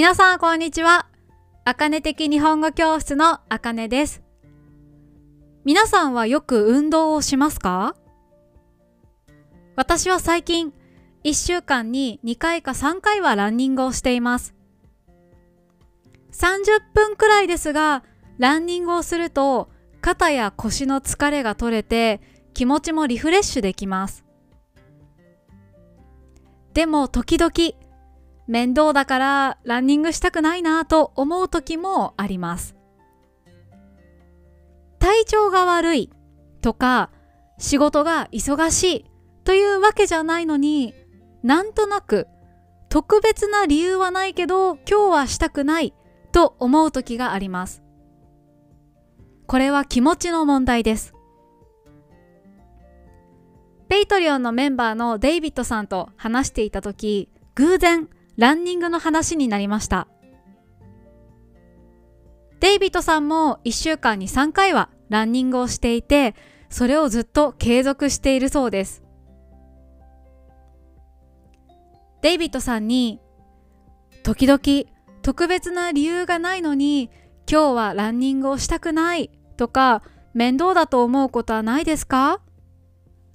皆さんこんにちは。あかね的日本語教室のあかねです。皆さんはよく運動をしますか？私は最近1週間に2回か3回はランニングをしています。30分くらいですが、ランニングをすると肩や腰の疲れが取れて気持ちもリフレッシュできます。でも時々面倒だからランニングしたくないなと思う時もあります。体調が悪いとか仕事が忙しいというわけじゃないのになんとなく特別な理由はないけど今日はしたくないと思う時があります。これは気持ちの問題です。Patreon のメンバーのデイビッドさんと話していた時偶然ランニングの話になりました。デイビッドさんも1週間に3回はランニングをしていて、それをずっと継続しているそうです。デイビッドさんに、時々特別な理由がないのに、今日はランニングをしたくないとか、面倒だと思うことはないですか？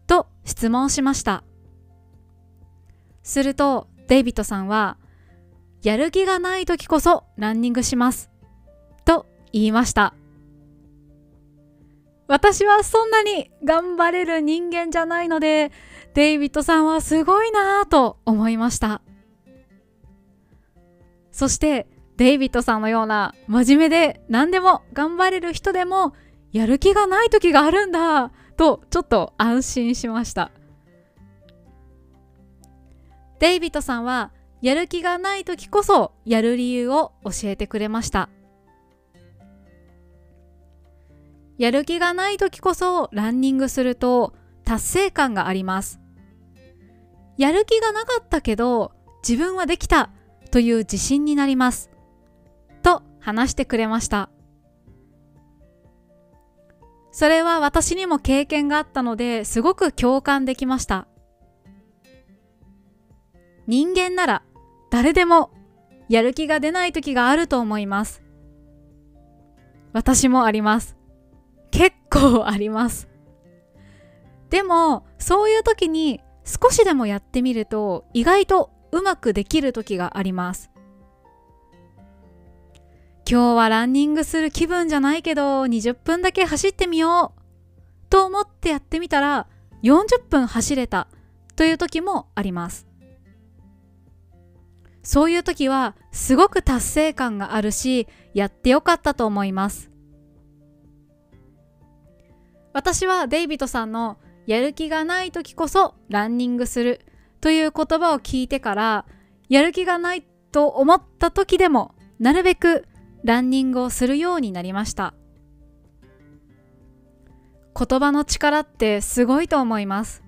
と質問しました。すると、デイビッドさんは、やる気がない時こそランニングします。と言いました。私はそんなに頑張れる人間じゃないので、デイビッドさんはすごいなぁと思いました。そして、デイビッドさんのような真面目で何でも頑張れる人でもやる気がない時があるんだとちょっと安心しました。デイビッドさんはやる気がない時こそやる理由を教えてくれました。やる気がない時こそランニングすると達成感があります。やる気がなかったけど自分はできたという自信になります。と話してくれました。それは私にも経験があったのですごく共感できました。人間なら誰でもやる気が出ない時があると思います。私もあります。結構あります。でもそういう時に少しでもやってみると意外とうまくできる時があります。今日はランニングする気分じゃないけど20分だけ走ってみようと思ってやってみたら40分走れたという時もあります。そういう時はすごく達成感があるしやってよかったと思います。私はデイビッドさんのやる気がない時こそランニングするという言葉を聞いてからやる気がないと思った時でもなるべくランニングをするようになりました言葉の力ってすごいと思います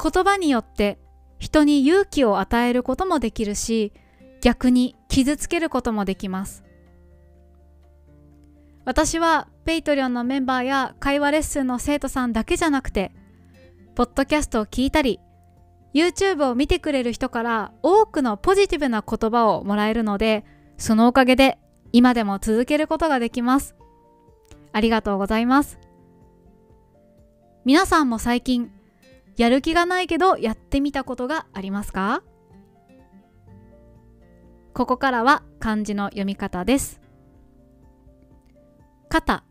言葉によって人に勇気を与えることもできるし逆に傷つけることもできます。私は Patreon のメンバーや会話レッスンの生徒さんだけじゃなくてポッドキャストを聞いたり YouTube を見てくれる人から多くのポジティブな言葉をもらえるのでそのおかげで今でも続けることができます。ありがとうございます。皆さんも最近やる気がないけどやってみたことがありますか？ここからは漢字の読み方です。肩。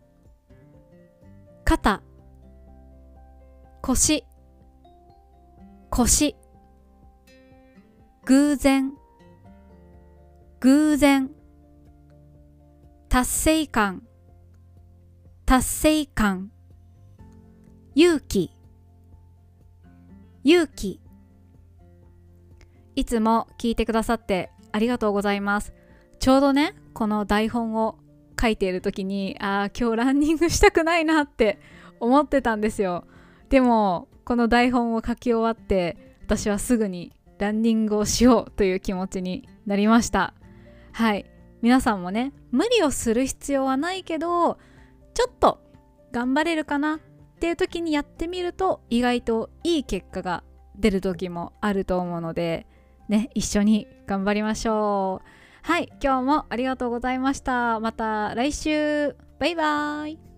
肩。腰。腰。偶然。偶然。達成感。達成感。勇気。勇気。いつも聞いてくださってありがとうございます。ちょうどねこの台本を書いている時にああ今日ランニングしたくないなって思ってたんですよ。でもこの台本を書き終わって私はすぐにランニングをしようという気持ちになりました。はい。皆さんもね無理をする必要はないけどちょっと頑張れるかなっていう時にやってみると意外といい結果が出る時もあると思うのでね一緒に頑張りましょう。はい今日もありがとうございました。また来週。バイバーイ。